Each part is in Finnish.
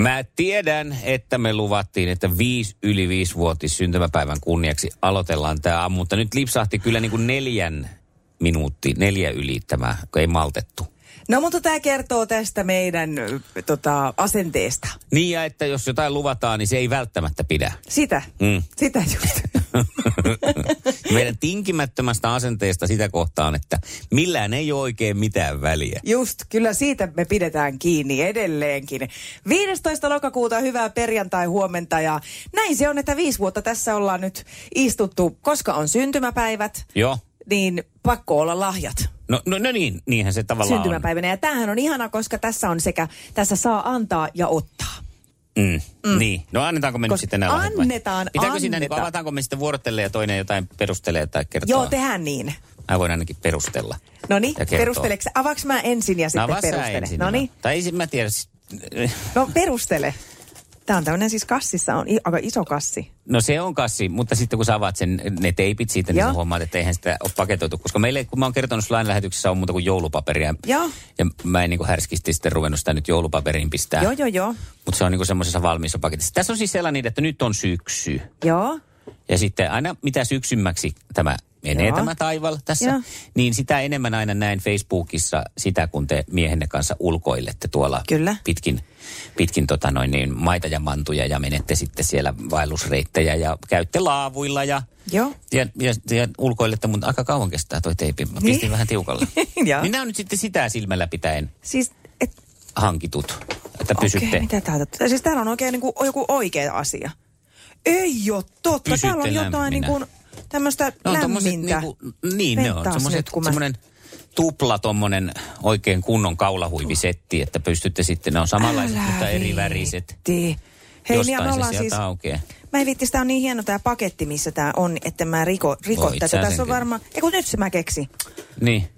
Mä tiedän, että me luvattiin, että viisi yli viisi vuotis syntymäpäivän kunniaksi aloitellaan tämä aamu, mutta nyt lipsahti kyllä niin kuin neljän minuutti, neljä yli tämä, kun ei maltettu. No mutta tämä kertoo tästä meidän tota, asenteesta. Niin ja että jos jotain luvataan, niin se ei välttämättä pidä. Sitä. Mm. Sitä just. Meidän tinkimättömästä asenteesta sitä kohtaan, että millään ei ole oikein mitään väliä. Just, kyllä siitä me pidetään kiinni edelleenkin. 15. lokakuuta hyvää perjantai huomenta ja näin se on, että viisi vuotta tässä ollaan nyt istuttu, koska on syntymäpäivät, Joo. niin pakko olla lahjat No, no, no niin, niinhän se tavallaan on. syntymäpäivänä. Ja tämähän on ihana, koska tässä on sekä, tässä saa antaa ja ottaa. Mm. Mm. Niin. No annetaanko me nyt Koska sitten nämä vai? annetaan, Pitääkö siinä, niin annetaan. avataanko me sitten vuorottelee ja toinen jotain perustelee tai kertoo? Joo, tehdään niin. Mä voin ainakin perustella. No niin, perusteleeko sä? Avaaks mä ensin ja No sitten sä perustele? No niin, Tai ei, mä tiedä. no perustele. Tämä on tämmöinen siis kassissa on aika iso kassi. No se on kassi, mutta sitten kun sä avaat sen, ne teipit siitä, niin Joo. sä huomaat, että eihän sitä ole paketoitu. Koska meille, kun mä oon kertonut sulla lähetyksessä, on muuta kuin joulupaperia. Joo. Ja mä en niin kuin härskisti sitten ruvennut sitä nyt joulupaperiin pistää. Joo, joo, joo. Mutta se on niin semmoisessa valmiissa paketissa. Tässä on siis sellainen, että nyt on syksy. Joo. Ja sitten aina mitä syksymmäksi tämä menee Joo. tämä taival tässä, Joo. niin sitä enemmän aina näen Facebookissa sitä, kun te miehenne kanssa ulkoilette tuolla Kyllä. pitkin, pitkin tota noin, niin maita ja mantuja ja menette sitten siellä vaellusreittejä ja käytte laavuilla ja, Joo. ja, ja, ja ulkoilette, mutta aika kauan kestää toi teipi. Mä Niin. pistin vähän tiukalle. Joo. niin nämä on nyt sitten sitä silmällä pitäen Siis, et, hankitut, että pysytte. okei, mitä täältä? Siis täällä on oikein niin kuin, joku oikea asia. Ei ole totta. Pysytte täällä on jotain niin kuin, tämmöistä tommoset lämmintä. niinku, niin ne on. Kun mä- semmoinen tupla tommonen oikein kunnon kaulahuivisetti, että pystytte sitten, ne on samanlaiset, Älä mutta eri väriset. Hei, niin Jostain me se ollaan sieltä siis, aukeaa. mä en viitti, sitä on niin hieno tämä paketti, missä tämä on, että mä riko, riko Voit tätä. sä Tässä on varmaan, ei kun nyt se mä keksin. Niin.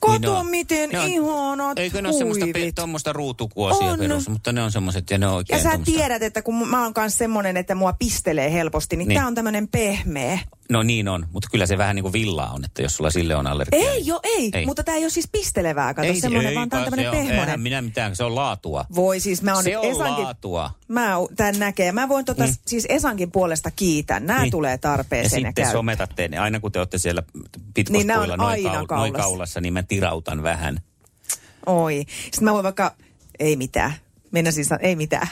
Kato, Niin on- miten ne on- ihanat Eikö ne ole semmoista, ruutukuosia On. perus, mutta ne on semmoiset ja ne on oikein Ja sä tommoista- tiedät, että kun mä oon kanssa semmonen, että mua pistelee helposti, niin, Niin. tää on tämmönen pehmeä. No niin on, mutta kyllä se vähän niin kuin villaa on, että jos sulla sille on allergia. Ei jo, ei, ei. mutta tää ei ole siis pistelevää, kato ei, semmonen, ei, vaan tää on Eihän pehmonen. minä mitään, se on laatua. Voi siis, mä oon Se on Esankin, laatua. mä tän näkee. Mä voin tota, Mm. siis Esankin puolesta kiitän. Nää Niin. tulee Ja tarpeeseen ja, sitten käy. sometatte, ne, aina kun te olette siellä Niin pitkospuilla on noin, noin kaulassa. kaulassa, niin mä tirautan vähän. Oi. Sitten mä voin vaikka, ei mitään. Mennä siis, ei mitään.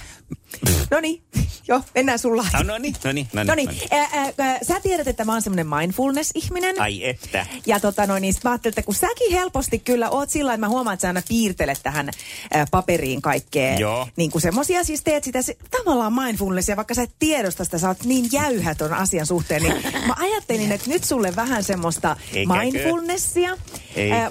No niin, joo, mennään sulla. Ah, no niin, no niin, no No niin. niin, no niin. ää, ää, sä tiedät, että mä oon semmonen mindfulness-ihminen. Ai että. Ja tota noin, niin mä ajattelin, että kun säkin helposti kyllä oot sillä että mä huomaan, että sä aina piirtelet tähän ä, paperiin kaikkea. Joo. Niin kuin semmosia siis teet sitä se, tavallaan mindfulnessia, vaikka sä et tiedosta sitä, sä oot niin jäyhätön asian suhteen. Niin mä ajattelin, että nyt sulle vähän semmoista Eikäkö? mindfulnessia.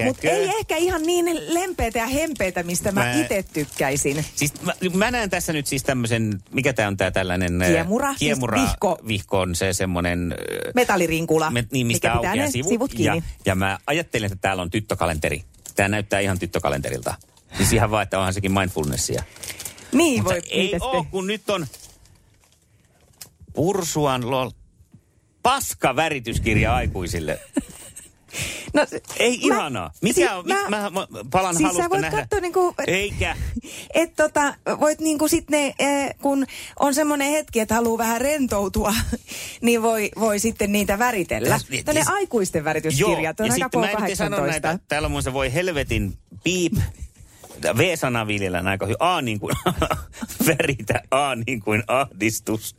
Mutta ei ehkä ihan niin lempeitä ja hempeitä, mistä mä, Mä- itse tykkäisin. Siis mä, mä näen tässä nyt siis tämmöisen, mikä tää on tää tällainen... Kiemura, siis Kiemura, vihko. vihko on se semmoinen... ö, Metallirinkula, me, niin, mistä mikä pitää ne sivut. sivut ja, kiinni. ja mä ajattelin, että täällä on tyttökalenteri. Tää näyttää ihan tyttökalenterilta. Siis ihan vaan, että onhan sekin mindfulnessia. Niin Mutta voi ei oo, kun nyt on Pursuan lol... Paska värityskirja aikuisille. No, Ei mä- ihanaa. Mikä siis on? mä- Mä, mä, palan siis sä halusta voit nähdä. katsoa niinku- Eikä. että tota, voit niinku sit ne, eh, kun on semmoinen hetki, että haluaa vähän rentoutua, niin voi, voi sitten niitä väritellä. Tänne ja- aikuisten värityskirjat on ja aika sitten mä en nyt sano K18. näitä, täällä on mun se voi helvetin piip. V-sana viljellään aika hyvin. A niin kuin väritä, A niin kuin ahdistus.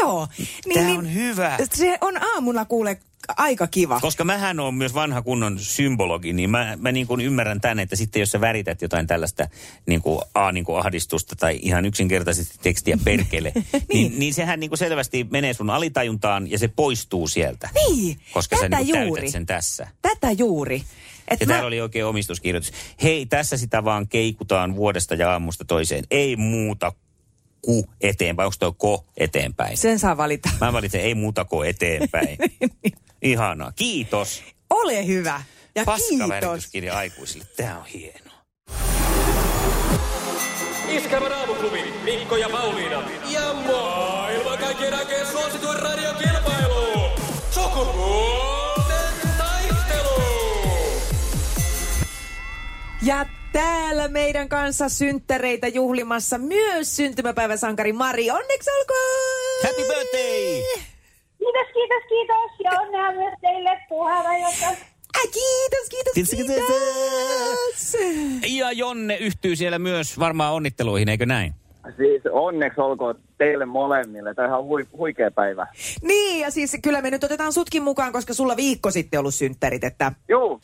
Joo. Niin, Tää on hyvä. Se on aamulla kuule aika kiva. Koska mähän on myös vanha kunnon symbologi, niin mä, mä niin kuin ymmärrän tänne, että sitten jos sä värität jotain tällaista niin kuin A niin kuin ahdistusta tai ihan yksinkertaisesti tekstiä perkele, niin. niin, niin sehän niin kuin selvästi menee sun alitajuntaan ja se poistuu sieltä. Niin, Koska sä tätä niin kuin juuri. sen tässä. Tätä juuri. Et Ja mä, täällä oli oikein omistuskirjoitus. Hei, tässä sitä vaan keikutaan vuodesta ja aamusta toiseen. Ei muuta ku eteenpäin. Onko toi ko eteenpäin? Sen saa valita. Mä valitsen ei muuta ko eteenpäin. Ihanaa. Kiitos. Ole hyvä. Ja kiitos. Paskavärityskirja aikuisille. Tää on hienoa. Iskävä raamuklubi, Mikko ja Pauliina. Ja maailman kaikkien aikeen suosituen radiokilpailu. Sukupuolten taistelu. Ja täällä meidän kanssa synttäreitä juhlimassa myös syntymäpäiväsankari Mari. Onneksi olkoon! Happy birthday! Kiitos, kiitos, kiitos. Ja onnea myös teille puheenjohtaja. Kiitos, kiitos, Kiitos, kiitos. Ja Jonne yhtyy siellä myös varmaan onnitteluihin, eikö näin? Siis onneksi olkoon teille molemmille. Tämä on ihan hui, huikea päivä. Niin, ja siis kyllä me nyt otetaan sutkin mukaan, koska sulla viikko sitten ollut synttärit, että Juu.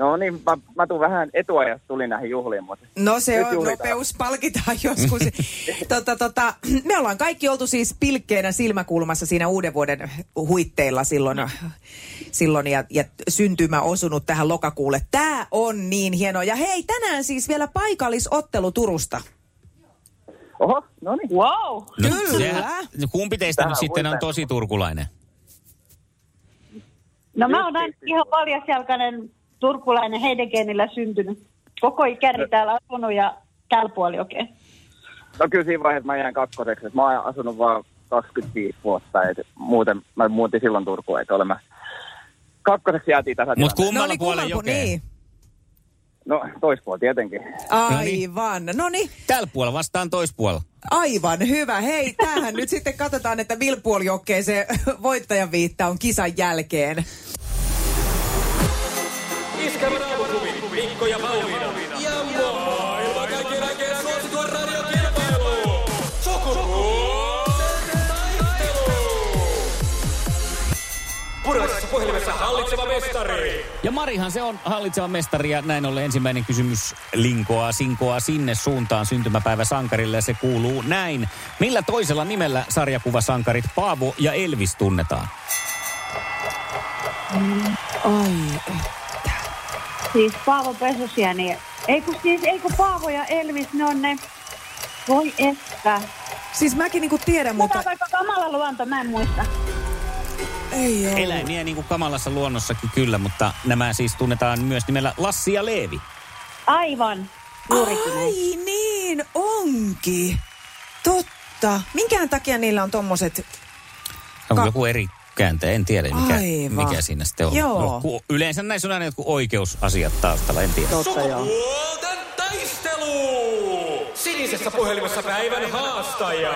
No niin, mä, mä tuun vähän etuajassa tulin näihin juhliin, mutta... No se on, juhlitaan. nopeus palkitaan joskus. tota, tota, me ollaan kaikki oltu siis pilkkeenä silmäkulmassa siinä uuden vuoden huitteilla silloin, silloin ja, ja syntymä osunut tähän lokakuulle. Tää on niin hienoa. Ja hei, tänään siis vielä paikallisottelu Turusta. Oho, no niin. Wow. No, Kyllä. sehän- Kumpi teistä Tähän nyt sitten on tosi turkulainen? No mä oon aina ihan paljasjalkainen turkulainen Heidegeenillä syntynyt. Koko ikäni täällä asunut ja täällä puoli oikein. No kyllä siinä vaiheessa mä jään kakkoseksi. että Mä oon asunut vaan 25 vuotta. Et muuten mä muutin silloin Turkuun, että olemme kakkoseksi jäätiin tässä Mutta kummalla niin, puolella jokea? Niin. No toispuoli tietenkin. Aivan. No niin, Tällä puolella vastaan toispuolella. aivan hyvä. Hei, tämähän nyt sitten katsotaan, että millä puolijokkeen se voittajan viitta on kisan jälkeen. Hallitseva mestari. Ja Marihan se on hallitseva mestari ja näin ollen ensimmäinen kysymys linkoa, sinkoa sinne suuntaan syntymäpäivä sankarille ja se kuuluu näin. Millä toisella nimellä sarjakuvasankarit Paavo ja Elvis tunnetaan? Ai, Siis Paavo Pesosia, niin... Ei kun siis, ei kun Paavo ja Elvis, ne on ne... Voi että. siis mäkin niinku tiedän, Mutta mutta aika kamala luonto, mä en muista. Ei ole. Eläimiä niin kuin kamalassa luonnossakin kyllä, mutta nämä siis tunnetaan myös nimellä Lassi ja Leevi. Aivan. Juurikin. Ai niin, onkin. Totta. Minkään takia niillä on tommoset... Onko Ka- joku eri kääntäjä? En tiedä, mikä, Aivan. mikä siinä sitten on. Joo. No, yleensä näissä on aina jotkut oikeusasiat taustalla, en tiedä. Totta joo. Sukupuolten taistelu. Sinisessä puhelimessa päivän haastaja.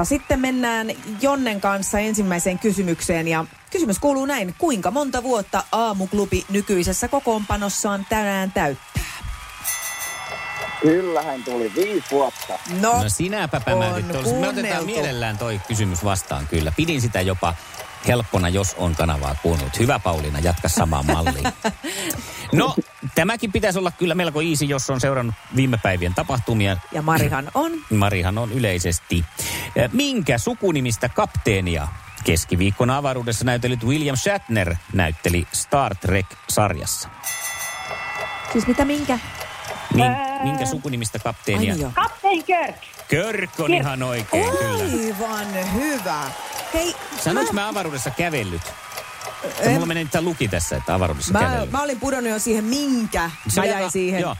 Mutta Sitten mennään Jonnen kanssa ensimmäiseen kysymykseen ja kysymys kuuluu näin. Kuinka monta vuotta aamuklubi nykyisessä kokoonpanossaan tänään täyttää? Kyllähän tuli viisi vuotta. No, No sinäpä pämäytit. Me otetaan mielellään toi kysymys vastaan kyllä. Pidin sitä jopa helppona, jos on kanavaa kuunnellut. Hyvä Pauliina, jatka samaan malliin. No, tämäkin pitäisi olla kyllä melko easy, jos on seurannut viime päivien tapahtumia. ja Marihan on. Marihan on yleisesti. Minkä sukunimistä kapteenia keskiviikkona avaruudessa näytellyt William Shatner näytteli Star Trek-sarjassa? Siis mitä minkä? Min, minkä sukunimistä kapteenia? Ai. Kapteeni Kirk. Körk on ihan oikein, kyllä. Aivan hyvä. Hei, Sanoinko mä avaruudessa kävellyt? Se mulla menee nyt tää luki tässä, että avaruudessa mä, kävellyt. mä olin pudonnut jo siihen minkä. Se Mä oli jäin aika- siihen. Joo.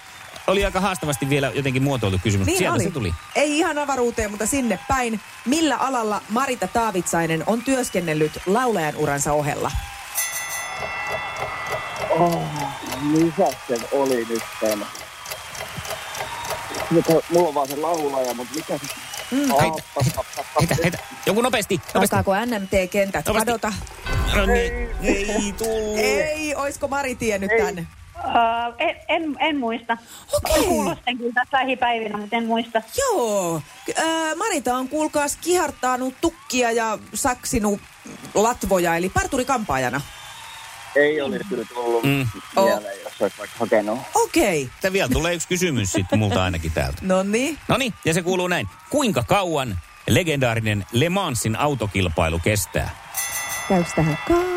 Oli aika haastavasti vielä jotenkin muotoiltu kysymys. Niin Sieltä oli. se tuli. Ei ihan avaruuteen, mutta sinne päin. Millä alalla Marita Taavitsainen on työskennellyt laulajan uransa ohella? Oh, mikä se oli nyt sen? Mutta mulla on vaan se laulaja, mutta mikä se... Mm. Oh, Heitä, heitä, heitä, heitä. Joku nopeasti, nopeasti. Alkaako NMT-kentät Nopeasti. kadota? No niin, ei tullut. Ei, oisko Mari tiennyt Ei. tän? Uh, en, en, en muista. Okei. Olen kuullut sen kyllä tässä lähipäivinä, mutta en muista. Joo. Äh, Marita on kuulkaas kihartaanut tukkia ja saksinut latvoja, eli parturi-kampaajana. Ei olisi kyllä tullut Mm. mm. mieleen, jos olisi vaikka hakenut. Okei. Okay. Sitten vielä tulee yksi kysymys sitten multa ainakin täältä. No niin. No niin, ja se kuuluu näin. Kuinka kauan legendaarinen Le Mansin autokilpailu kestää? Käykö tähän kauan?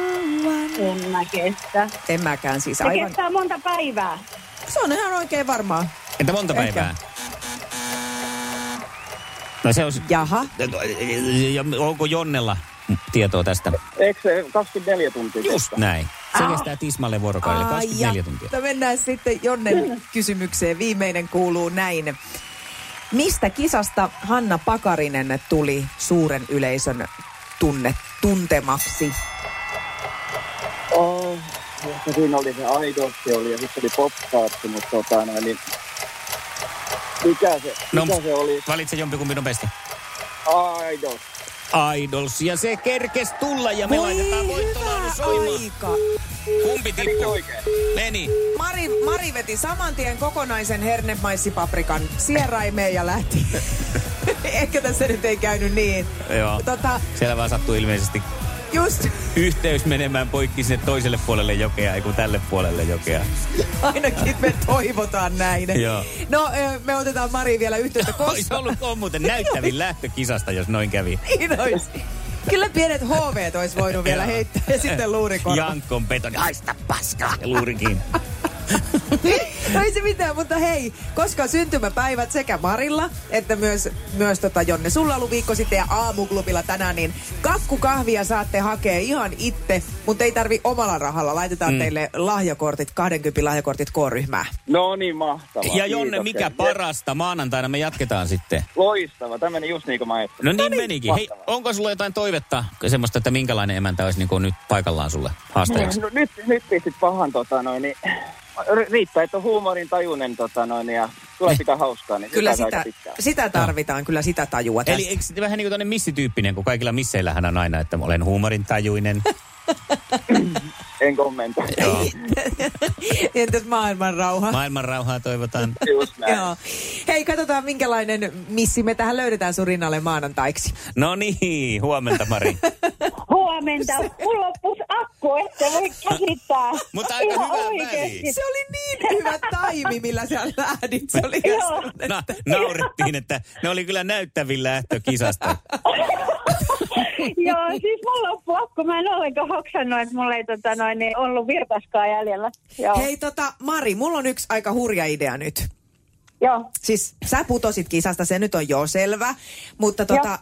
En mä kestä. En mäkään siis Se aivan. kestää monta päivää. Se on ihan oikein varmaa. Entä monta Ehkä. päivää? No se on... Jaha. Ja onko Jonnella tietoa tästä? Eikö se 24 tuntia Just kestä? näin. Se kestää tismalle vuorokaudelle 24 ja. tuntia. No mennään sitten Jonnen kysymykseen. Viimeinen kuuluu näin. Mistä kisasta Hanna Pakarinen tuli suuren yleisön tunne, tuntemaksi? Oh, siinä oli se Aidossi oli ja sitten oli Popstars, mutta tota, noin, niin Mikä se, No, mikä se oli? Valitse jompikumpi nopeasti. Idol. Idols. Ja se kerkes tulla ja me laitetaan voittolaulu soimaan. aika. Kumpi tippuu? oikein? Meni. Mari, Mari veti saman tien kokonaisen hernemaissipaprikan sieraimeen ja lähti. Ehkä tässä nyt ei käynyt niin. Joo. Tota, Siellä vaan sattuu ilmeisesti just yhteys menemään poikki sinne toiselle puolelle jokea, ei kun tälle puolelle jokea. ainakin me toivotaan näin. Joo. No, me otetaan Mari vielä yhteyttä, Olisi koska ollut on muuten näyttävin lähtökisasta, jos noin kävi. niin olisi. Kyllä pienet HV olisi voinut vielä heittää ja sitten luurikorva. Jankon betoni. Haista paskaa. Ja luurikin. No ei se mitään, mutta hei, koska syntymäpäivät sekä Marilla että myös, myös tota Jonne, sulla ollut viikko sitten ja aamuklubilla tänään, niin kakkukahvia saatte hakea ihan itse, mutta ei tarvi omalla rahalla. Laitetaan mm. teille lahjakortit, 20 lahjakortit K-ryhmään. No niin, mahtavaa. Ja Jonne, Kiitoksia. mikä parasta? Maanantaina me jatketaan sitten. Loistava. Tämä meni just niin kuin mä ajattelin. No niin menikin. Hei, onko sulla jotain toivetta, semmoista, että minkälainen emäntä olisi niin kuin nyt paikallaan sulle haastajaksi? No, nyt, nyt pistit pahan, tota noin, niin, ri- riittää, että on huumorin tajunen tota noin, ja tulee pitää hauskaa, niin Kyllä sitä, sitä, sitä tarvitaan, kyllä sitä tajua tästä. Eli eikö se vähän niin kuin tämmöinen missityyppinen, kun kaikilla misseillähän on aina, että olen huumorintajuinen. En kommentoi. Joo. Entäs maailman rauha? Maailman rauhaa toivotaan. Just näin. Joo. Hei, katsotaan minkälainen missi me tähän löydetään sun rinnalle maanantaiksi. No niin, huomenta Mari. Huomenta. Mulla loppus akku, että voi käsittää. Mutta aika Ihan hyvä väli. Se oli niin hyvä taimi, millä sä lähdit. Se oli ihan Joo. sellainen, Na, että- naurettiin, että ne oli kyllä näyttävin lähtö kisasta. Joo, siis mulla loppui akku. Mä en ollenkaan hoksannut, että mulla ei tota, noin, niin ollut virtaskaan jäljellä. Joo. Hei tota, Mari, mulla on yksi aika hurja idea nyt. Joo. Siis sä putosit kisasta, se nyt on jo selvä. Mutta tota, Joo.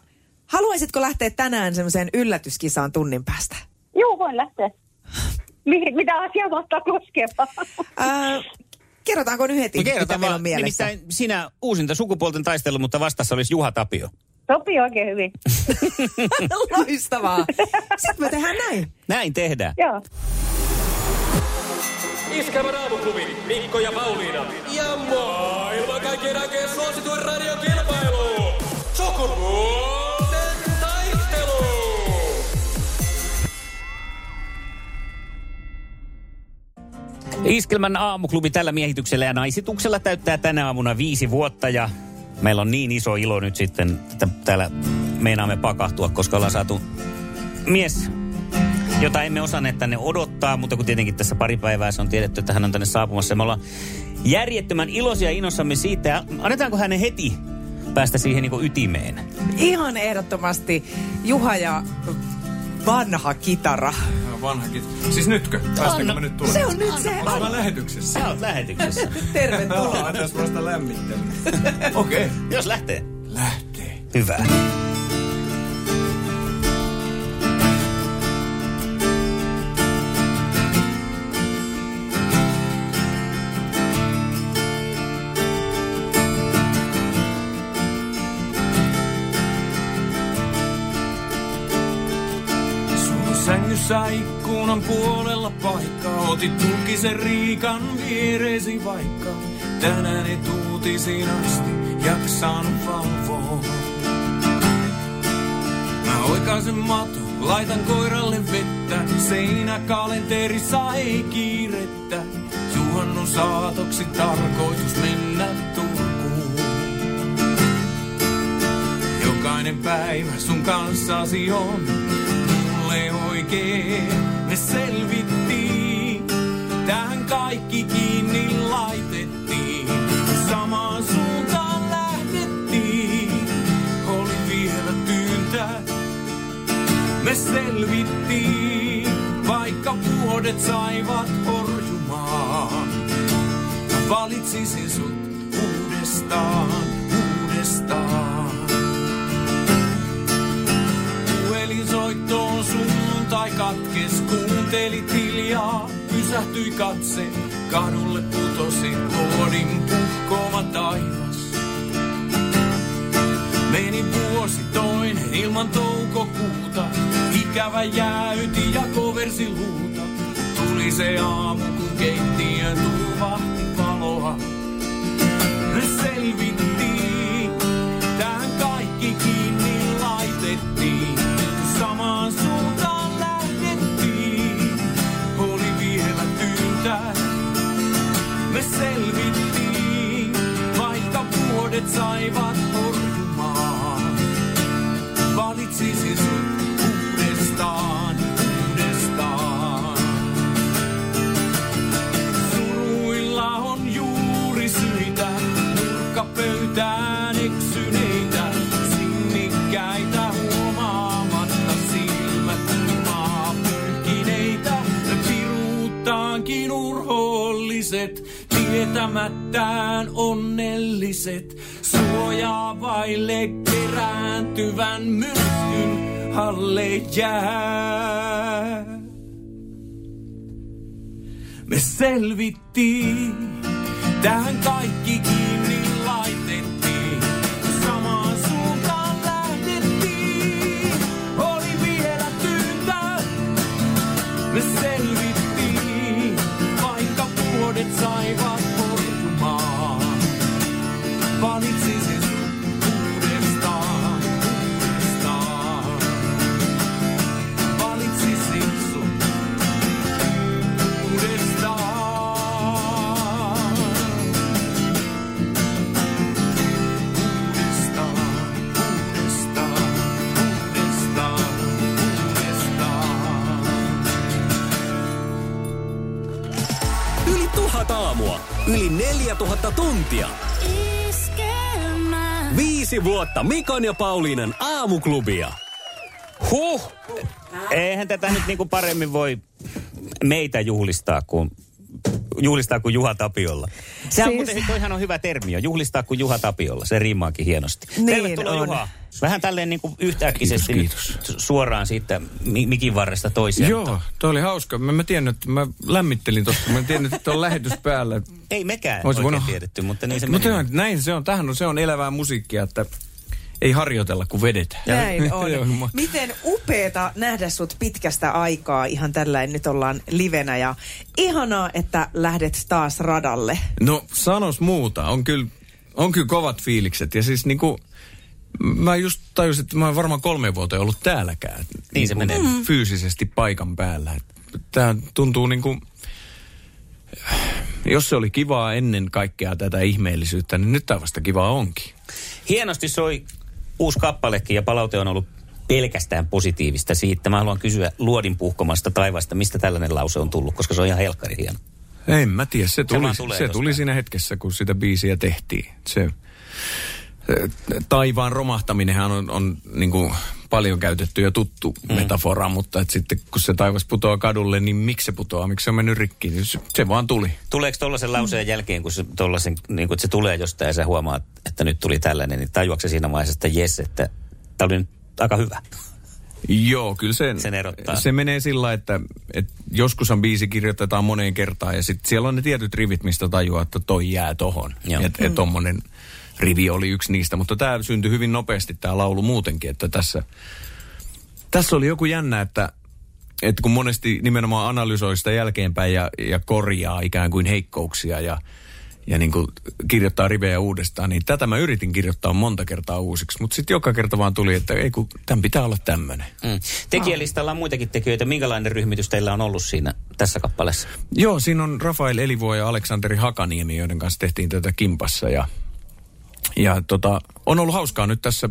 Haluaisitko lähteä tänään semmoiseen yllätyskisaan tunnin päästä? Joo, voin lähteä. Mi- mitä asiaa mahtaa koskea? Ää, kerrotaanko nyt heti, No mitä kerrotaan meillä on vaan, mielessä? nimittäin sinä uusinta sukupuolten taistelu, mutta vastassa olisi Juha Tapio. Sopii oikein hyvin. Loistavaa. Sitten me tehdään näin. Näin tehdään. Joo. Iskävä raamuklubi, Mikko ja Pauliina. Ja maailman kaikkien aikeen suosituen radiokilpailu. Sukupuolten Iskelmän aamuklubi tällä miehityksellä ja naisituksella täyttää tänä aamuna viisi vuotta ja meillä on niin iso ilo nyt sitten, että täällä meinaamme pakahtua, koska ollaan saatu mies, jota emme osanneet tänne odottaa, mutta kun tietenkin tässä pari päivää se on tiedetty, että hän on tänne saapumassa. Me ollaan järjettömän iloisia innossamme siitä ja annetaanko hänen heti päästä siihen niin ytimeen? Ihan ehdottomasti Juha ja vanha kitara. Vanhakin. Siis nytkö? Päästänkö mä nyt tulemaan? Se on nyt se. Onko mä lähetyksessä? Sä oot lähetyksessä. Tervetuloa. Tässä vasta lämmittelen. Okei. Okay. Jos lähtee. Lähtee. Hyvä. Sängyssä ikkunan puolella paikka. Otit tulkisen riikan viereesi vaikka. Tänään et uutisiin asti jaksanut valvoa. Mä oikaisen maton, laitan koiralle vettä. Seinäkalenterissa ei kiirettä. Juhannus saatoksi tarkoitus mennä Turkuun. Jokainen päivä sun kanssasi on mulle oikein. Me selvittiin, tähän kaikki kiinni laitettiin. Samaan suuntaan lähdettiin, oli vielä tyyntä. Me selvittiin, vaikka vuodet saivat horjumaan. Valitsisin sut uudestaan, uudestaan. Puhelinsoittoon sunnuntai katkes, kuuntelit hiljaa, pysähtyi katse, kadulle putosi luodin puhkoama taivas. Meni vuosi toinen ilman toukokuuta, ikävä jääyti ja koversi luuta. Tuli se aamu, kun keittiön tulvahti valoa. lapset saivat horjumaa. Valitsisi sut uudestaan, uudestaan. Suruilla on juuri syitä, nurkkapöytään eksyneitä, sinnikkäitä huomaamatta silmät maa pyrkineitä. Piruuttaankin urhoolliset, tietämättään onnelliset suojaa vaille kerääntyvän myrskyn alle jää. Me selvittiin, tähän kaikki Yli neljä tuhatta tuntia. Viisi vuotta Mikon ja Pauliinan aamuklubia. Huh! Eihän tätä nyt niinku paremmin voi meitä juhlistaa kuin juhlistaa kuin Juha Tapiolla. Sehän Siis- siis... muuten, toihan on hyvä termi jo, juhlistaa kuin Juha Tapiolla. Se riimaakin hienosti. Niin Tervetuloa on. Juha. Vähän tälleen niin kuin yhtäkkisesti Kiitos, nyt suoraan siitä mi- mikin varresta toiseen. Joo, toi oli hauska. Mä, mä tiennyt, että mä lämmittelin tossa. Mä tiennyt, että on lähetys päällä. Ei mekään Ois oikein voinut- tiedetty, mutta niin se Mutta meni. näin se on. Tähän on, se on elävää musiikkia, että ei harjoitella, kun vedetään. Näin on. Miten upeeta nähdä sut pitkästä aikaa ihan tällainen. Nyt ollaan livenä ja ihanaa, että lähdet taas radalle. No sanos muuta. On kyllä, on kyllä kovat fiilikset. Ja siis niinku, mä just tajusin, että mä en varmaan kolme vuotta ollut täälläkään. Niin se menee. Mm. Fyysisesti paikan päällä. Tämä tuntuu niinku, jos se oli kivaa ennen kaikkea tätä ihmeellisyyttä, niin nyt tämä vasta kivaa onkin. Hienosti soi uusi kappalekin ja palaute on ollut pelkästään positiivista siitä. Mä haluan kysyä luodin puhkomasta taivaasta, mistä tällainen lause on tullut, koska se on ihan helkkari hieno. En mä tiedä, se tuli, se se tuli siinä hetkessä, kun sitä biisiä tehtiin. Se taivaan romahtaminenhan on, on niin kuin paljon käytetty ja tuttu mm. metafora, mutta et sitten kun se taivas putoaa kadulle, niin miksi se putoaa, miksi se on mennyt rikki, niin se, se vaan tuli. Tuleeko tollaisen lauseen jälkeen, kun se, tollasen, niin kun, että se tulee jostain ja sä huomaat, että nyt tuli tällainen, niin tajuatko se siinä vaiheessa, että jes, että tämä oli nyt aika hyvä. Joo, kyllä se, Sen erottaa. se menee sillä, että, että joskushan biisi kirjoitetaan moneen kertaan ja sitten siellä on ne tietyt rivit, mistä tajuaa, että toi jää tohon. Joo. Että et tommonen rivi oli yksi niistä, mutta tämä syntyi hyvin nopeasti tämä laulu muutenkin, että tässä, tässä oli joku jännä, että, että kun monesti nimenomaan analysoi sitä jälkeenpäin ja, ja korjaa ikään kuin heikkouksia ja, ja niin kuin kirjoittaa rivejä uudestaan, niin tätä mä yritin kirjoittaa monta kertaa uusiksi, mutta sitten joka kerta vaan tuli, että ei kun tämän pitää olla tämmöinen. Mm. Tekijälistalla on muitakin tekijöitä. Minkälainen ryhmitys teillä on ollut siinä tässä kappaleessa? Joo, siinä on Rafael Elivuo ja Aleksanteri Hakaniemi, joiden kanssa tehtiin tätä kimpassa ja, ja tota, on ollut hauskaa nyt tässä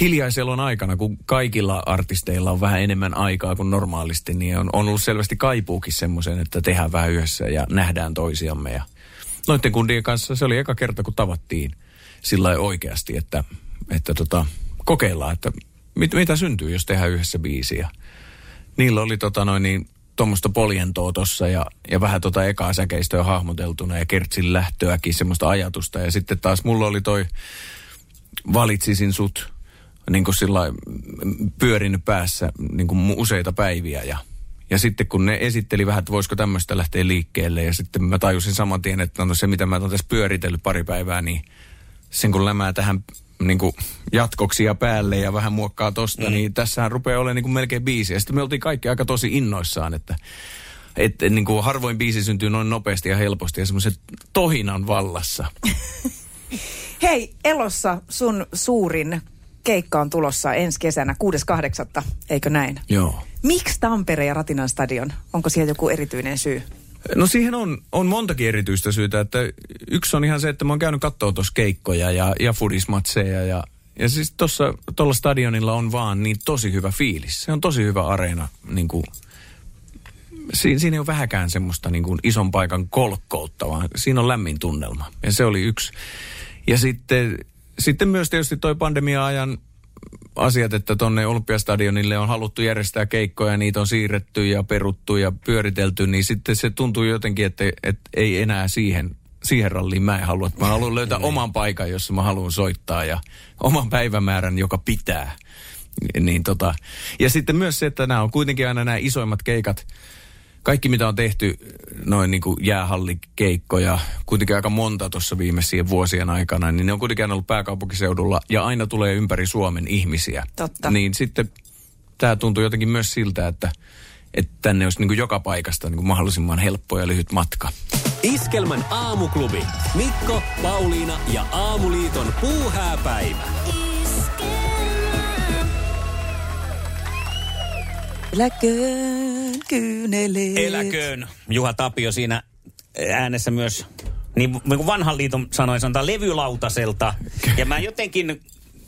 hiljaiselon aikana, kun kaikilla artisteilla on vähän enemmän aikaa kuin normaalisti, niin on, on ollut selvästi kaipuukin semmoisen, että tehdään vähän yhdessä ja nähdään toisiamme. Ja noiden kundien kanssa se oli eka kerta, kun tavattiin sillä oikeasti, että, että tota, kokeillaan, että mit, mitä syntyy, jos tehdään yhdessä biisiä. Niillä oli tota noin niin, tuommoista poljentoa tossa ja, ja vähän tota ekaa säkeistöä hahmoteltuna ja kertsin lähtöäkin semmoista ajatusta. Ja sitten taas mulla oli toi valitsisin sut niin kuin sillä mm, pyörinyt päässä niin kuin useita päiviä ja ja sitten kun ne esitteli vähän, että voisiko tämmöistä lähteä liikkeelle ja sitten mä tajusin saman tien, että no se mitä mä oon tässä pyöritellyt pari päivää, niin sen kun lämää tähän niin kuin jatkoksi ja päälle ja vähän muokkaa tosta, mm. niin tässähän rupeaa olemaan niin kuin melkein biisi. Ja sitten me oltiin kaikki aika tosi innoissaan, että että niin kuin harvoin biisi syntyy noin nopeasti ja helposti ja semmoisen tohinan vallassa. Hei, Elossa sun suurin keikka on tulossa ensi kesänä 6.8. Eikö näin? Joo. Miksi Tampere ja Ratinan stadion? Onko siellä joku erityinen syy? No siihen on, on montakin erityistä syytä, että yksi on ihan se, että mä oon käynyt katsoa tuossa keikkoja ja, ja fudismatseja ja, ja siis tuossa tuolla stadionilla on vaan niin tosi hyvä fiilis. Se on tosi hyvä areena, niin kuin, si, siinä ei ole vähäkään semmoista niin kuin ison paikan kolkkoutta, vaan siinä on lämmin tunnelma. Ja se oli yksi. Ja sitten, sitten myös tietysti toi pandemia-ajan asiat, että tonne Olympiastadionille on haluttu järjestää keikkoja, niitä on siirretty ja peruttu ja pyöritelty, niin sitten se tuntuu jotenkin, että, että ei enää siihen, siihen ralliin mä en halua. Mä haluan löytää oman paikan, jossa mä haluan soittaa ja oman päivämäärän, joka pitää. Niin tota, ja sitten myös se, että nämä on kuitenkin aina nämä isoimmat keikat, kaikki mitä on tehty, noin niin kuin jäähallikeikkoja, kuitenkin aika monta tuossa viimeisien vuosien aikana, niin ne on kuitenkin ollut pääkaupunkiseudulla ja aina tulee ympäri Suomen ihmisiä. Totta. Niin sitten tämä tuntuu jotenkin myös siltä, että, että tänne olisi niin kuin joka paikasta niin kuin mahdollisimman helppo ja lyhyt matka. Iskelmän aamuklubi. Mikko, Pauliina ja Aamuliiton puuhääpäivä. Eläköön kyyneleet. Eläköön Juha Tapio siinä äänessä myös, niin kuin vanhan liiton sanoi, sanotaan levylautaselta. Ja mä jotenkin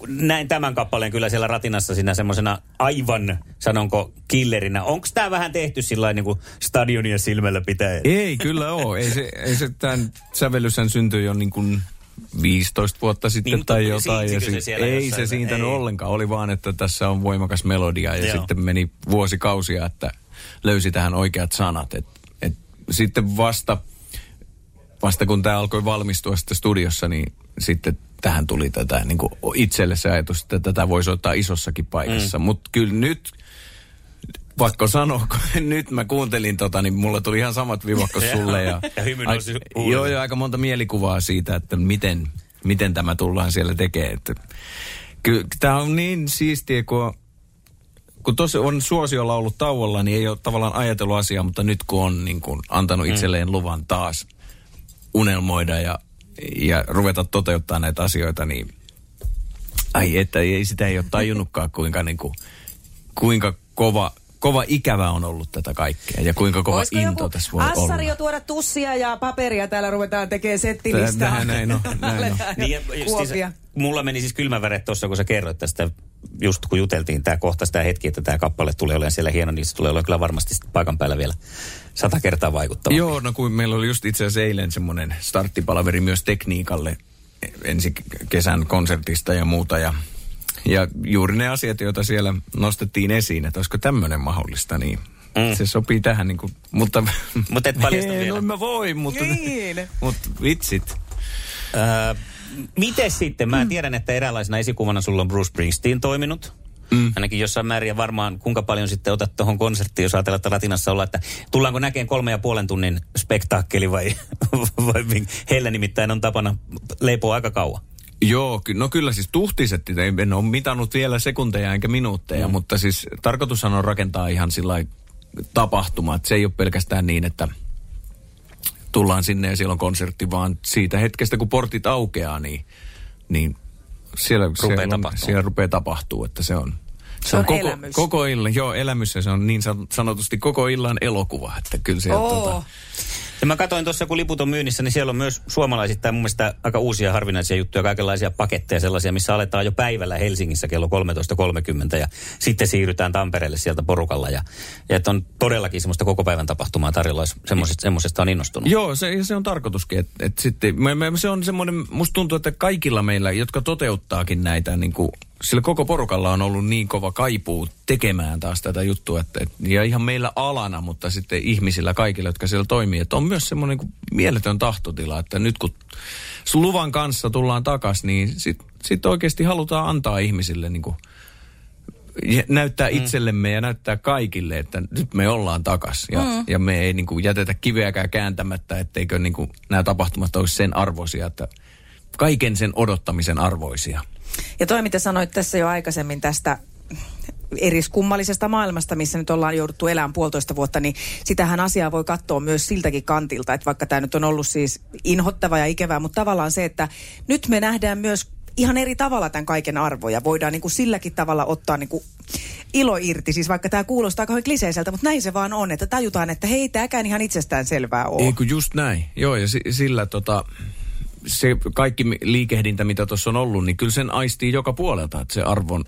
näin tämän kappaleen kyllä siellä ratinassa siinä semmoisena aivan, sanonko, killerinä. Onko tämä vähän tehty sillä niin kuin stadionia silmällä pitää? Ei, kyllä ole. Ei se, ei se tämän sävellyshän syntyi jo niin kuin 15 vuotta sitten Niin, tai jotain. Ja se si- siellä ei se siintänyt Ei. ollenkaan. Oli vaan, että tässä on voimakas melodia ja Joo. sitten meni vuosikausia, että löysi tähän oikeat sanat. Et, et sitten vasta, vasta kun tämä alkoi valmistua sitten studiossa, niin sitten tähän tuli tätä niin kuin itselle se ajatus, että tätä voisi ottaa isossakin paikassa. Mm. Mutta kyllä nyt, vaikka sanoa, kun nyt mä kuuntelin tota, niin mulle tuli ihan samat vivat kuin sulle. Ja, Ja hymy nousi huulille. Joo, joo, aika monta mielikuvaa siitä, että miten, miten tämä tullaan siellä tekemään. Kyllä tämä on niin siistiä, kun, kun tuossa on suosiolla ollut tauolla, niin ei ole tavallaan ajatellut asiaa, mutta nyt kun on niin kuin antanut itselleen luvan taas unelmoida ja, ja ruveta toteuttaa näitä asioita, niin ai että ei, sitä ei ole tajunnutkaan, kuinka, niin kuin, kuinka kova, kova ikävä on ollut tätä kaikkea ja kuinka kova Voisiko into joku tässä voi assari olla. jo tuoda tussia ja paperia, täällä ruvetaan tekemään settilistaa. Näin, näin on, näin on. Niin, justiinsa, kuopia. mulla meni siis kylmäväret tuossa, kun sä kerroit tästä, just kun juteltiin tämä kohta sitä hetki, että tämä kappale tulee olemaan siellä hieno, niin se tulee olemaan kyllä varmasti paikan päällä vielä sata kertaa vaikuttava. Joo, no kun meillä oli just itse asiassa eilen semmoinen starttipalaveri myös tekniikalle ensi kesän konsertista ja muuta. Ja, ja juuri ne asiat, joita siellä nostettiin esiin, että olisiko tämmöinen mahdollista, niin mm. se sopii tähän niin kuin, mutta... Mut et paljasta Ei, vielä. No mä voi, mutta... Niin. mutta vitsit. Öö, miten sitten? Mä tiedän, että eräänlaisena esikuvana sulla on Bruce Springsteen toiminut. Mm. Ainakin jossain määrin ja varmaan kuinka paljon sitten otat tuohon konserttiin, jos ajatellaan, että Latinassa olla, että tullaanko näkemään kolme ja puolen tunnin spektaakkeli vai, vai heillä nimittäin on tapana leipoa aika kauan. Joo, ky- no kyllä siis tuhtiset, ei- en ole mitannut vielä sekunteja enkä minuutteja, mm. mutta siis tarkoitushan on rakentaa ihan sillä tapahtuma, että se ei ole pelkästään niin, että tullaan sinne ja siellä on konsertti, vaan siitä hetkestä kun portit aukeaa, niin, niin siellä, siellä, on, siellä rupeaa tapahtuu, että se on, Se on koko, elämys. koko illan, joo elämys ja se on niin san- sanotusti koko illan elokuva, että kyllä se Oo. tota, Ja mä katsoin tuossa, kun liput on myynnissä, niin siellä on myös suomalaisittain mun mielestä aika uusia harvinaisia juttuja, kaikenlaisia paketteja sellaisia, missä aletaan jo päivällä Helsingissä kello 13.30 ja sitten siirrytään Tampereelle sieltä porukalla. Ja, ja että on todellakin semmoista koko päivän tapahtumaa tarjolla, jos semmoisesta, semmoisesta on innostunut. Joo, se, se on tarkoituskin, että et sitten, me, me, se on semmoinen, musta tuntuu, että kaikilla meillä, jotka toteuttaakin näitä, niin kuin, sillä koko porukalla on ollut niin kova kaipuu tekemään taas tätä juttua, että, et, ja ihan meillä alana, mutta sitten ihmisillä kaikilla, jotka siellä toimii, että on myös semmoinen niin mieletön tahtotila, että nyt kun sun luvan kanssa tullaan takaisin, niin sitten sit oikeasti halutaan antaa ihmisille niin kuin, näyttää itsellemme ja näyttää kaikille, että nyt me ollaan takas. Ja, mm. ja me ei niin kuin, jätetä kiveäkään kääntämättä, etteikö niin kuin, nämä tapahtumat olisi sen arvoisia, että kaiken sen odottamisen arvoisia. Ja toi, mitä sanoit tässä jo aikaisemmin tästä eriskummallisesta maailmasta, missä nyt ollaan jouduttu elämään puolitoista vuotta, niin sitähän asiaa voi katsoa myös siltäkin kantilta, että vaikka tämä nyt on ollut siis inhottava ja ikävää, mutta tavallaan se, että nyt me nähdään myös ihan eri tavalla tämän kaiken arvoja. Voidaan niin kuin silläkin tavalla ottaa niin kuin ilo irti, siis vaikka tämä kuulostaa kauhean kliseiseltä, mutta näin se vaan on, että tajutaan, että hei, tämäkään ihan itsestään selvää ole. Ei kun just näin. Joo, ja si- sillä tota, se kaikki liikehdintä, mitä tuossa on ollut, niin kyllä sen aistii joka puolelta, että se arvon,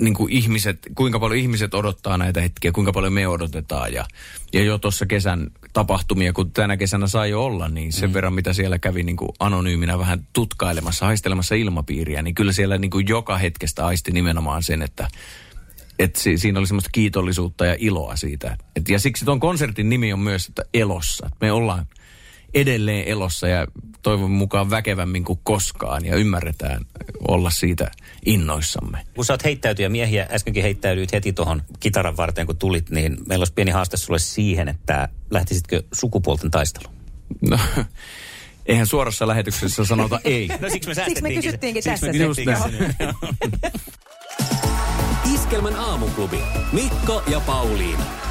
niin kuin ihmiset, kuinka paljon ihmiset odottaa näitä hetkiä, kuinka paljon me odotetaan. Ja, ja jo tuossa kesän tapahtumia, kun tänä kesänä sai jo olla, niin sen mm. verran mitä siellä kävi niin kuin anonyyminä vähän tutkailemassa, haistelemassa ilmapiiriä, niin kyllä siellä niin kuin joka hetkestä aisti nimenomaan sen, että että si- siinä oli semmoista kiitollisuutta ja iloa siitä. Et, ja siksi tuon konsertin nimi on myös, että elossa. Me ollaan edelleen elossa ja toivon mukaan väkevämmin kuin koskaan ja ymmärretään olla siitä innoissamme. Kun sä oot heittäytyjä miehiä, äskenkin heittäydyit heti tuohon kitaran varteen, kun tulit, niin meillä olisi pieni haaste sulle siihen, että lähtisitkö sukupuolten taisteluun? No, eihän suorassa lähetyksessä sanota ei. No siksi me Siksi me kysyttiinkin Siksi me tässä kysyttiinkin se. sinne. Iskelmän aamuklubi. Mikko ja Pauliina.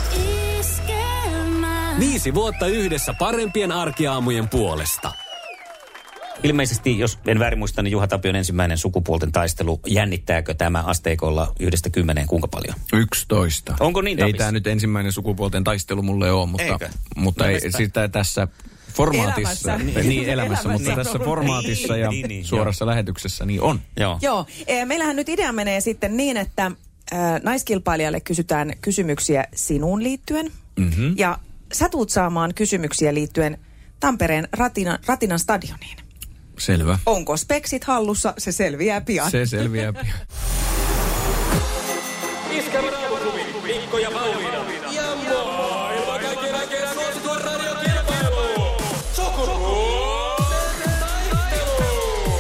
Viisi vuotta yhdessä parempien arkiaamujen puolesta. Ilmeisesti, jos en väärin muista, niin Juha Tapion ensimmäinen sukupuolten taistelu. Jännittääkö tämä asteikolla yhdestä kymmeneen kuinka paljon? 11. Onko niin, Ei Tapis? tämä nyt ensimmäinen sukupuolten taistelu mulle ole, mutta, Eikö? mutta No ei, sitä tässä formaatissa, Elämässä. niin, niin elämässä, Elämässä mutta on tässä formaatissa ja Niin, niin, suorassa lähetyksessä niin on. Joo. Joo, meillähän nyt idea menee sitten niin, että äh, naiskilpailijalle kysytään kysymyksiä sinuun liittyen. Mm-hmm. Ja sä tuut saamaan kysymyksiä liittyen Tampereen Ratina, Ratinan stadioniin. Selvä. Onko speksit hallussa? Se selviää pian. Se selviää pian. Mikko ja Pauliina. Ja maailman kaikkien aikeen suosituen radiokilpailu. Sukupuolten taistelu.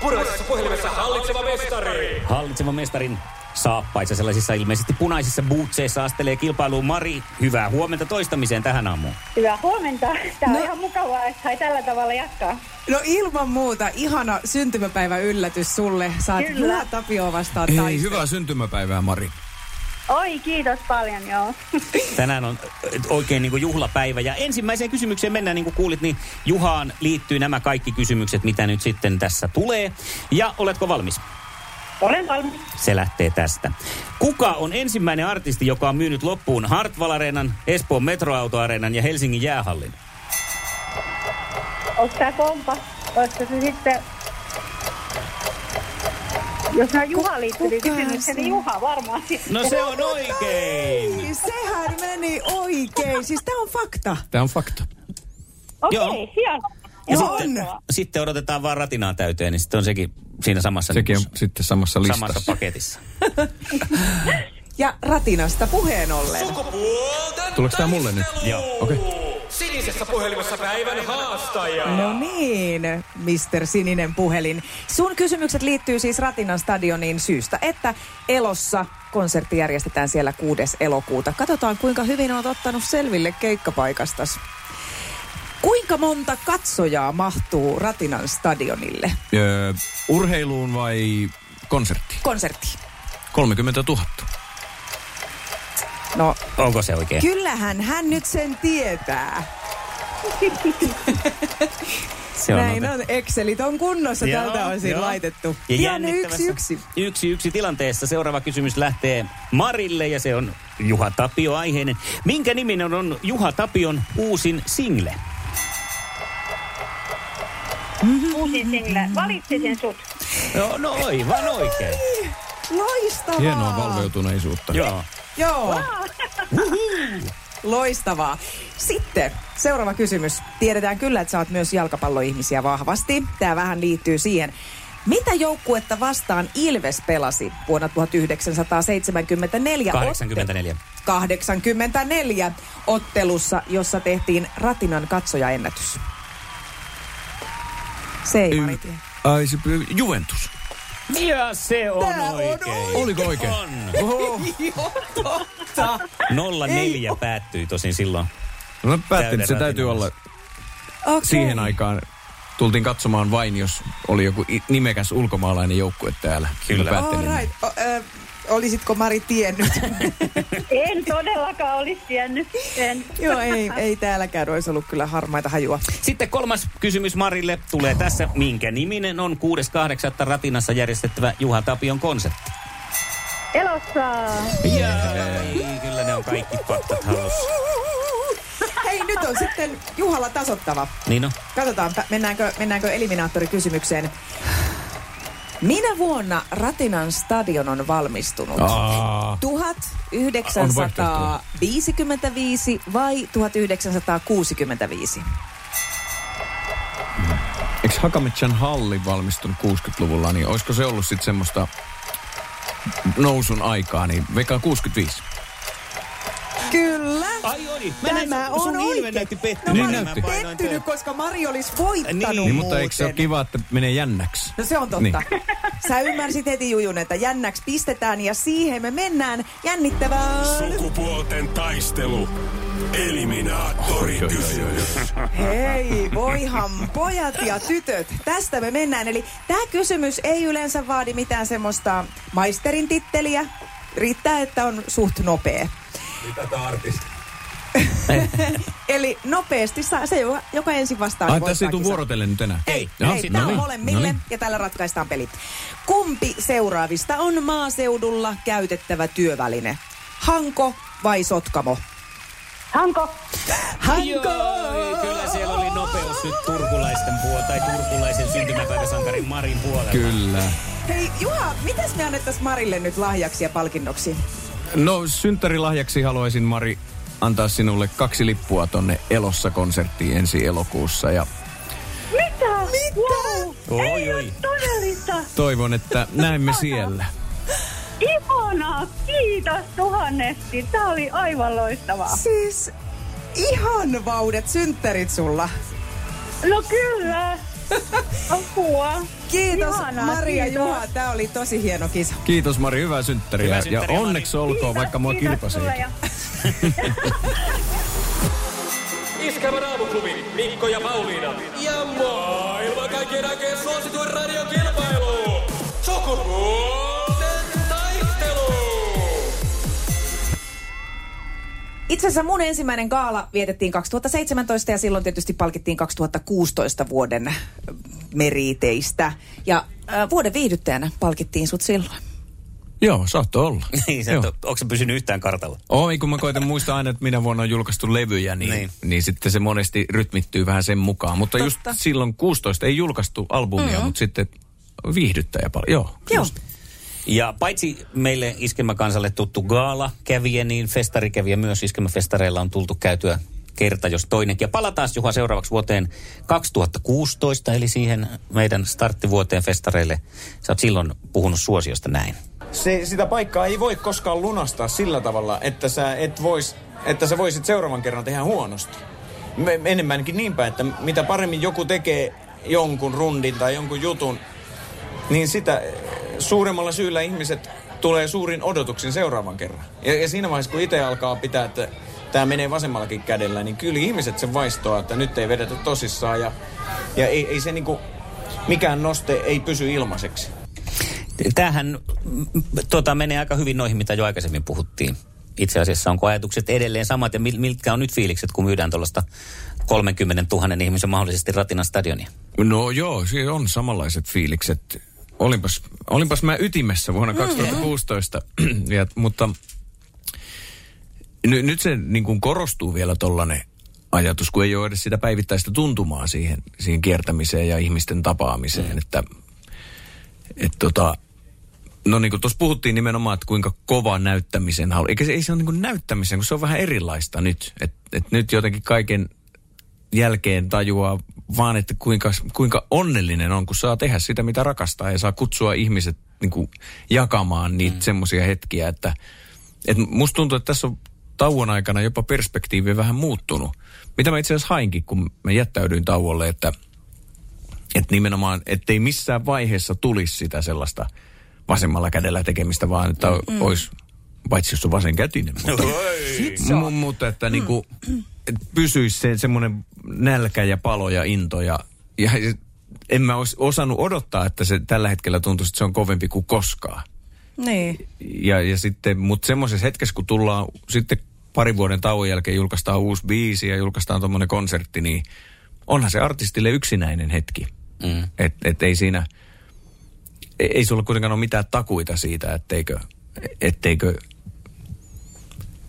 Puraisessa puhelimessa hallitseva mestari. Hallitsevan mestarin saappaissa, sellaisissa ilmeisesti punaisissa bootseissa astelee kilpailuun Mari. Hyvää huomenta toistamiseen tähän aamuun. Hyvää huomenta. Tämä on No. ihan mukavaa, että sai tällä tavalla jatkaa. No ilman muuta, ihana syntymäpäivä yllätys sulle. Saat Kyllä. Juha Tapio vastaan Ei, taistelu. hyvää syntymäpäivää, Mari. Oi, kiitos paljon, joo. Tänään on oikein niin kuin juhlapäivä. Ja ensimmäiseen kysymykseen mennään, niin kuin kuulit, niin Juhaan liittyy nämä kaikki kysymykset, mitä nyt sitten tässä tulee. Ja oletko valmis? Olen valmis. Se lähtee tästä. Kuka on ensimmäinen artisti, joka on myynyt loppuun Hartwall Areenan, Espoon Metroautoareenan ja Helsingin jäähallin? Onko tämä kompa? Olisiko se sitten... Jos nämä Juha kysymyksiä, se? niin Juha varmaan. No se on oikein! Ei, sehän meni oikein. Siis tää on fakta. Tämä on fakta. Okei, Joo. okay, hienoa. Ja Joo, sitten, on. sitten odotetaan vaan ratinaa täyteen, niin sitten on sekin siinä samassa, Sekin on niin kuin sitten samassa listassa. samassa paketissa. Ja Ratinasta puheen ollen. Sukupuolten Tuleeko tää mulle nyt? Joo. Okei. Sinisessä puhelimessa päivän haastaja. No niin, Mr. Sininen puhelin. Sun kysymykset liittyy siis Ratinan stadioniin syystä, että Elossa konsertti järjestetään siellä 6. elokuuta. Katsotaan, kuinka hyvin olet ottanut selville keikkapaikastas. Kuinka monta katsojaa mahtuu Ratinan stadionille? Öö, urheiluun vai konserttiin? Konsertti. 30 000. No, Onko se oikein? kyllähän hän nyt sen tietää. Se Näin ote- on. Excelit on kunnossa Joo, tältä osin joo. laitettu. Ja Tilanne yksi yksi. Yksi yksi tilanteessa. Seuraava kysymys lähtee Marille ja se on Juha Tapio aiheinen. Minkä niminen on Juha Tapion uusin single? Uusin single. Valitsisin sut. No, no aivan oikein. Loistavaa. Hienoa valveutuneisuutta. Joo. Joo. Loistavaa. Sitten seuraava kysymys. Tiedetään kyllä, että sä oot myös jalkapalloihmisiä vahvasti. Tämä vähän liittyy siihen. Mitä joukkuetta vastaan Ilves pelasi vuonna 1974? 84. 84 ottelussa, jossa tehtiin Ratinan katsojaennätys. Se ei tiedä. Ai se, Juventus. Ja se on Tää on oikein. Oliko oikein? On. Oho. Joo, totta. 0-4 päättyi tosin silloin. No että se täytyy olla Okay. siihen aikaan. Tultiin katsomaan vain, jos oli joku nimekäs ulkomaalainen joukkue täällä. Kyllä. All right. O, ö, olisitko Mari tiennyt? En todellakaan olisi tiennyt. En. Joo, ei, ei täälläkään olisi ollut kyllä harmaita hajua. Sitten kolmas kysymys Marille tulee tässä. Minkä niminen on 6.8. Ratinassa järjestettävä Juha Tapion konsertti? Elossa. Ei, kyllä ne on kaikki faktat hallussa. Hei, nyt on sitten Juhalla tasottava. Niin on. Katsotaan, mennäänkö, mennäänkö eliminaattorikysymykseen. Minä vuonna Ratinan stadion on valmistunut? Aa, 1955 vai 1965? eikö Hakametsän halli valmistunut 60-luvulla, niin olisiko se ollut sitten semmoista nousun aikaa, niin veikkaan 65. Kyllä. Ai oli. Mä Tämä näin, on sun ilme näytti No pettynyt. Niin mä Mä näytti. pettynyt, tö- koska Mari olisi voittanut Niin. Niin, mutta eikö se ole kiva, että menee jännäksi? No se on totta. Niin. Sä ymmärsit heti Jujun, että jännäksi pistetään ja siihen me mennään jännittävään. Sukupuolten taistelu. Eliminaattori kysymys. Hei, voihan pojat ja tytöt. Tästä me mennään. Eli tämä kysymys ei yleensä vaadi mitään semmoista maisterin titteliä. Riittää, että on suht nopea. Mitä tää artisti? Eli nopeasti saa se, joka, joka ensin vastaa. Ai, niin tässä ei tule vuorotellen nyt enää. Ei, Jaha, ei tämä no on niin, molemmille no niin. ja tällä ratkaistaan peli. Kumpi seuraavista on maaseudulla käytettävä työväline? Hanko vai Sotkamo? Hanko, Hanko! Joo, kyllä siellä oli nopeus nyt turkulaisten puolella, tai turkulaisen syntymäpäiväsankarin Marin puolella. Kyllä. Hei Juha, mitäs me annettaisiin Marille nyt lahjaksi ja palkinnoksi? No synttärilahjaksi haluaisin Mari antaa sinulle kaksi lippua tonne Elossa-konserttiin ensi elokuussa ja mitä? Mitä? Wow. Oi, Ei oi. todellista. toivon, että näemme siellä. Ihanaa. Kiitos tuhannesti. Tämä oli aivan loistavaa. Siis ihan vaudet synttärit sulla. No kyllä. Apua. Kiitos Ihanaa, Maria kiitos. Juha, tämä oli tosi hieno kisa. Kiitos Mari, hyvää synttäriä. Hyvää ja synttäriä, Mari. onneksi olkoon, vaikka mua Kiitos kilpasee. sulle ja- Iskävän aamuklubi, Mikko ja Pauliina. Ja maailman kaikkien aikeen suosituen radiokilpailu. Sukupuolten Itse asiassa mun ensimmäinen gaala vietettiin 2017 ja silloin tietysti palkittiin 2016 vuoden äh, meriteistä. Ja äh, vuoden viihdyttäjänä palkittiin sut silloin. Joo, saattoi olla. Niin, sä, Joo. et, onko se pysynyt yhtään kartalla? Oi, kun mä koitan muistaa aina, että minä vuonna on julkaistu levyjä, niin, Niin. niin. niin sitten se monesti rytmittyy vähän sen mukaan. Mutta Totta. just silloin 16 ei julkaistu albumia, mm-hmm. mutta sitten viihdyttäjä paljon. Joo, Joo. just. Ja paitsi meille iskelmäkansalle tuttu gaala kävijä, niin festarikävijä myös iskelmäfestareilla on tultu käytyä kerta, jos toinenkin. Ja palataan Juha seuraavaksi vuoteen 2016, eli siihen meidän starttivuoteen festareille. Sä oot silloin puhunut suosiosta näin. se, sitä paikkaa ei voi koskaan lunastaa sillä tavalla, että sä, et vois, että sä voisit seuraavan kerran tehdä huonosti. Me, enemmänkin niin päin, että mitä paremmin joku tekee jonkun rundin tai jonkun jutun, niin sitä suuremmalla syyllä ihmiset tulee suurin odotuksin seuraavan kerran. Ja, ja siinä vaiheessa, kun itse alkaa pitää, että tämä menee vasemmallakin kädellä, niin kyllä ihmiset sen vaistoa, että nyt ei vedetä tosissaan. Ja, ja ei, ei se niinku, mikään noste ei pysy ilmaiseksi. Tämähän mm, tota, menee aika hyvin noihin, mitä jo aikaisemmin puhuttiin. Itse asiassa onko ajatukset edelleen samat ja mitkä on nyt fiilikset, kun myydään tuollaista 30 000 ihmisen mahdollisesti Ratinan stadionia? No joo, siinä on samanlaiset fiilikset. Olinpas, olinpas mä ytimessä vuonna 2016, ja, mutta ny, nyt se niin kuin korostuu vielä tollanen ajatus, kun ei ole edes sitä päivittäistä tuntumaa siihen, siihen kiertämiseen ja ihmisten tapaamiseen, että et tota, no niin kuin tuossa puhuttiin nimenomaan, että kuinka kova näyttämisen halu. Eikä se, ei se ole niin kuin näyttämisen, kun se on vähän erilaista nyt. Että et nyt jotenkin kaiken jälkeen tajuaa vaan, että kuinka, kuinka onnellinen on, kun saa tehdä sitä, mitä rakastaa ja saa kutsua ihmiset niin kuin jakamaan niitä mm. semmoisia hetkiä, että, että musta tuntuu, että tässä on tauon aikana jopa perspektiivi vähän muuttunut. Mitä mä itse asiassa hainkin, kun mä jättäydyin tauolle, että, että nimenomaan, ettei missään vaiheessa tulisi sitä sellaista vasemmalla kädellä tekemistä, vaan että mm. olisi, paitsi jos on vasenkätinen, mutta, mutta että niin kuin, et pysyisi se semmoinen nälkä ja palo ja into ja, ja en mä olisi osannut odottaa, että se tällä hetkellä tuntuisi, että se on kovempi kuin koskaan. Niin. Ja, ja sitten, mutta semmoisessa hetkessä, kun tullaan sitten parin vuoden tauon jälkeen julkaistaan uusi biisi ja julkaistaan tuommoinen konsertti, niin onhan se artistille yksinäinen hetki. Mm. Et, et ei siinä, ei, ei sulla kuitenkaan ole mitään takuita siitä, etteikö, etteikö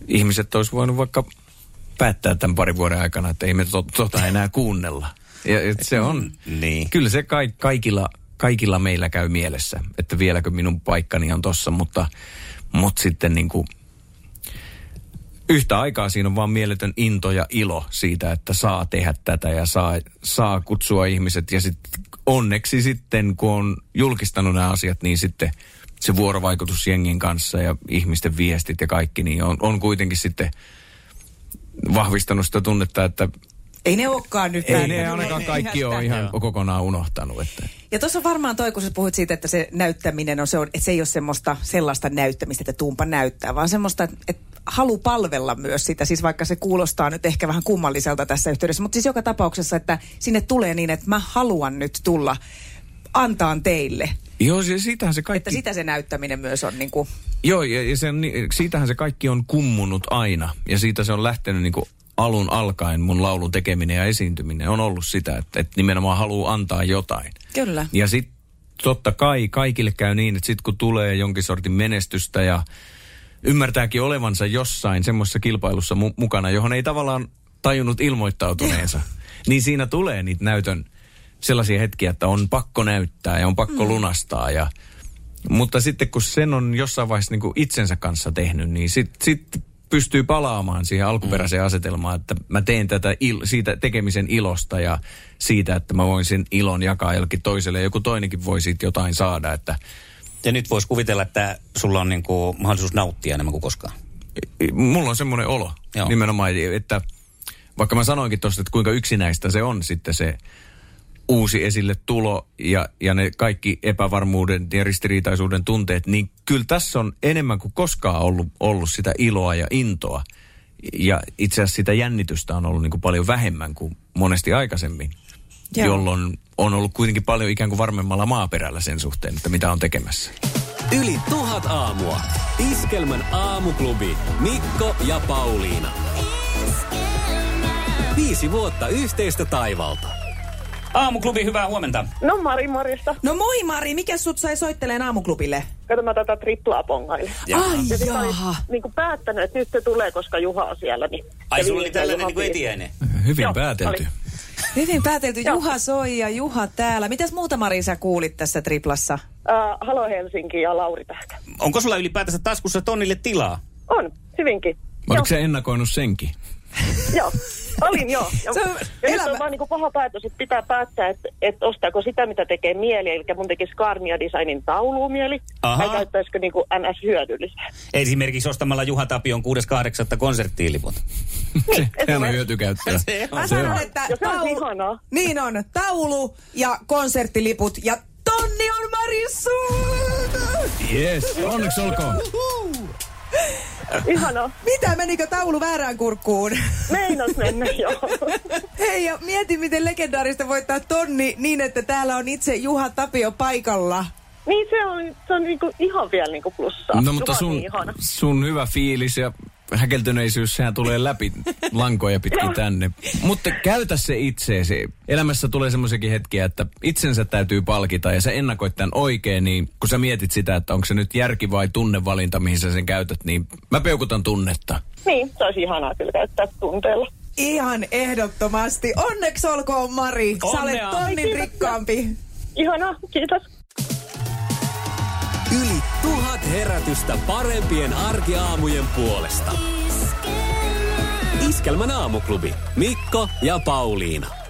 ihmiset olisi voinut vaikka päättää tämän parin vuoden aikana, että ei me to, tota enää kuunnella. Ja et se on, Niin. kyllä se ka, kaikilla, kaikilla meillä käy mielessä, että vieläkö minun paikkani on tossa, mutta, mutta sitten niin kuin, yhtä aikaa siinä on vaan mieletön into ja ilo siitä, että saa tehdä tätä ja saa, saa kutsua ihmiset. Ja sitten onneksi sitten, kun on julkistanut nämä asiat, niin sitten se vuorovaikutus jengin kanssa ja ihmisten viestit ja kaikki, niin on, on kuitenkin sitten vahvistanut sitä tunnetta, että Ei ne olekaan nyt ei ne ainakaan kaikki ole ihan kokonaan unohtanut. Että. Ja tuossa on varmaan toi, kun sä puhuit siitä, että se näyttäminen on, se on, että se ei ole semmoista sellaista näyttämistä, että tuumpa näyttää, vaan semmoista, että, että halu palvella myös sitä, siis vaikka se kuulostaa nyt ehkä vähän kummalliselta tässä yhteydessä, mutta siis joka tapauksessa, että sinne tulee niin, että mä haluan nyt tulla antaa teille. Joo, se, siitähän se kaikki... Että sitä se näyttäminen myös on niin kuin, Joo, ja, ja se, on ni- siitähän se kaikki on kummunut aina. Ja siitä se on lähtenyt niin kuin alun alkaen mun laulun tekeminen ja esiintyminen on ollut sitä, että, että nimenomaan haluaa antaa jotain. Kyllä. Ja sitten totta kai kaikille käy niin, että sitten kun tulee jonkin sortin menestystä ja ymmärtääkin olevansa jossain semmoisessa kilpailussa mu- mukana, johon ei tavallaan tajunnut ilmoittautuneensa, niin siinä tulee niitä näytön sellaisia hetkiä, että on pakko näyttää ja on pakko mm. lunastaa. Ja, mutta sitten kun sen on jossain vaiheessa niin kuin itsensä kanssa tehnyt, niin sitten sit pystyy palaamaan siihen alkuperäiseen mm. asetelmaan, että mä teen tätä il- siitä tekemisen ilosta ja siitä, että mä voin sen ilon jakaa jollekin toiselle ja joku toinenkin voi siitä jotain saada, että Ja nyt voisi kuvitella, että sulla on niin kuin mahdollisuus nauttia enemmän kuin koskaan. mulla on semmoinen olo Joo. Nimenomaan, että vaikka mä sanoinkin tuosta, että kuinka yksinäistä se on sitten se uusi esille tulo ja, ja ne kaikki epävarmuuden ja ristiriitaisuuden tunteet, niin kyllä tässä on enemmän kuin koskaan ollut, ollut sitä iloa ja intoa. Ja itse asiassa sitä jännitystä on ollut niin kuin paljon vähemmän kuin monesti aikaisemmin, Joo. Jolloin on ollut kuitenkin paljon ikään kuin varmemmalla maaperällä sen suhteen, että mitä on tekemässä. Yli tuhat aamua. Iskelmän aamuklubi. Mikko ja Pauliina. Viisi vuotta yhteistä taivalta. Aamuklubi, hyvää huomenta. No Mari, morjesta. No moi Mari, mikä sut sai soitteleen aamuklubille? Kato mä tätä triplaa pongaille. Ai Ja sit jaha. niin kuin päättänyt, että nyt se tulee, koska Juha on siellä. Niin Ai sulla oli tällainen niin etiäinen. Hyvin Joo, päätelty. oli. Hyvin päätelty. Juha soi ja Juha täällä. Mitäs muuta Mari sä kuulit tässä triplassa? Uh, Halo Helsinki ja Lauri Tähkä. Onko sulla ylipäätänsä taskussa tonnille tilaa? On, hyvinkin. Oliko se ennakoinut senkin? Joo, olin joo. Ja, Se on ja nyt elämä- on vaan niin paha päätös, että pitää päättää, että, että ostaako sitä, mitä tekee mieli. Eli mun tekisi Skarnia Designin tauluun mieli. Aha. Tai käyttäisikö niin kuin NS hyödyllistä. Esimerkiksi ostamalla Juha Tapion 6.8. konserttiin liput. Se, on hyötykäyttöä. Se on. Mä Se sanon, on. että Ja se on ihanaa. Niin on. Taulu ja konserttiliput ja tonni on Mari sulta! Yes, onneksi olkoon. Ihanaa. Mitä menikö taulu väärään kurkkuun? Meinas mennä, joo. Hei, ja mieti miten legendaarista voittaa tonni niin, että täällä on itse Juha Tapio paikalla. Niin se on, se on niinku ihan vielä niinku plussaa. No mutta Juha sun, niin ihana. sun hyvä fiilis ja häkeltyneisyys, sehän tulee läpi lankoja pitkin tänne. Mutta käytä se itseesi. Elämässä tulee semmoisiakin hetkiä, että itsensä täytyy palkita ja sä ennakoit tämän oikein, niin kun sä mietit sitä, että onko se nyt järki vai tunnevalinta, mihin sä sen käytät, niin mä peukutan tunnetta. Niin, se olisi ihanaa kyllä käyttää tunteella. Ihan ehdottomasti. Onneksi olkoon Mari. Sä olet Onnea. tonnin rikkaampi. Ihanaa, kiitos. Yli tuhat herätystä parempien arkiaamujen puolesta. Iskelmän aamuklubi. Mikko ja Pauliina.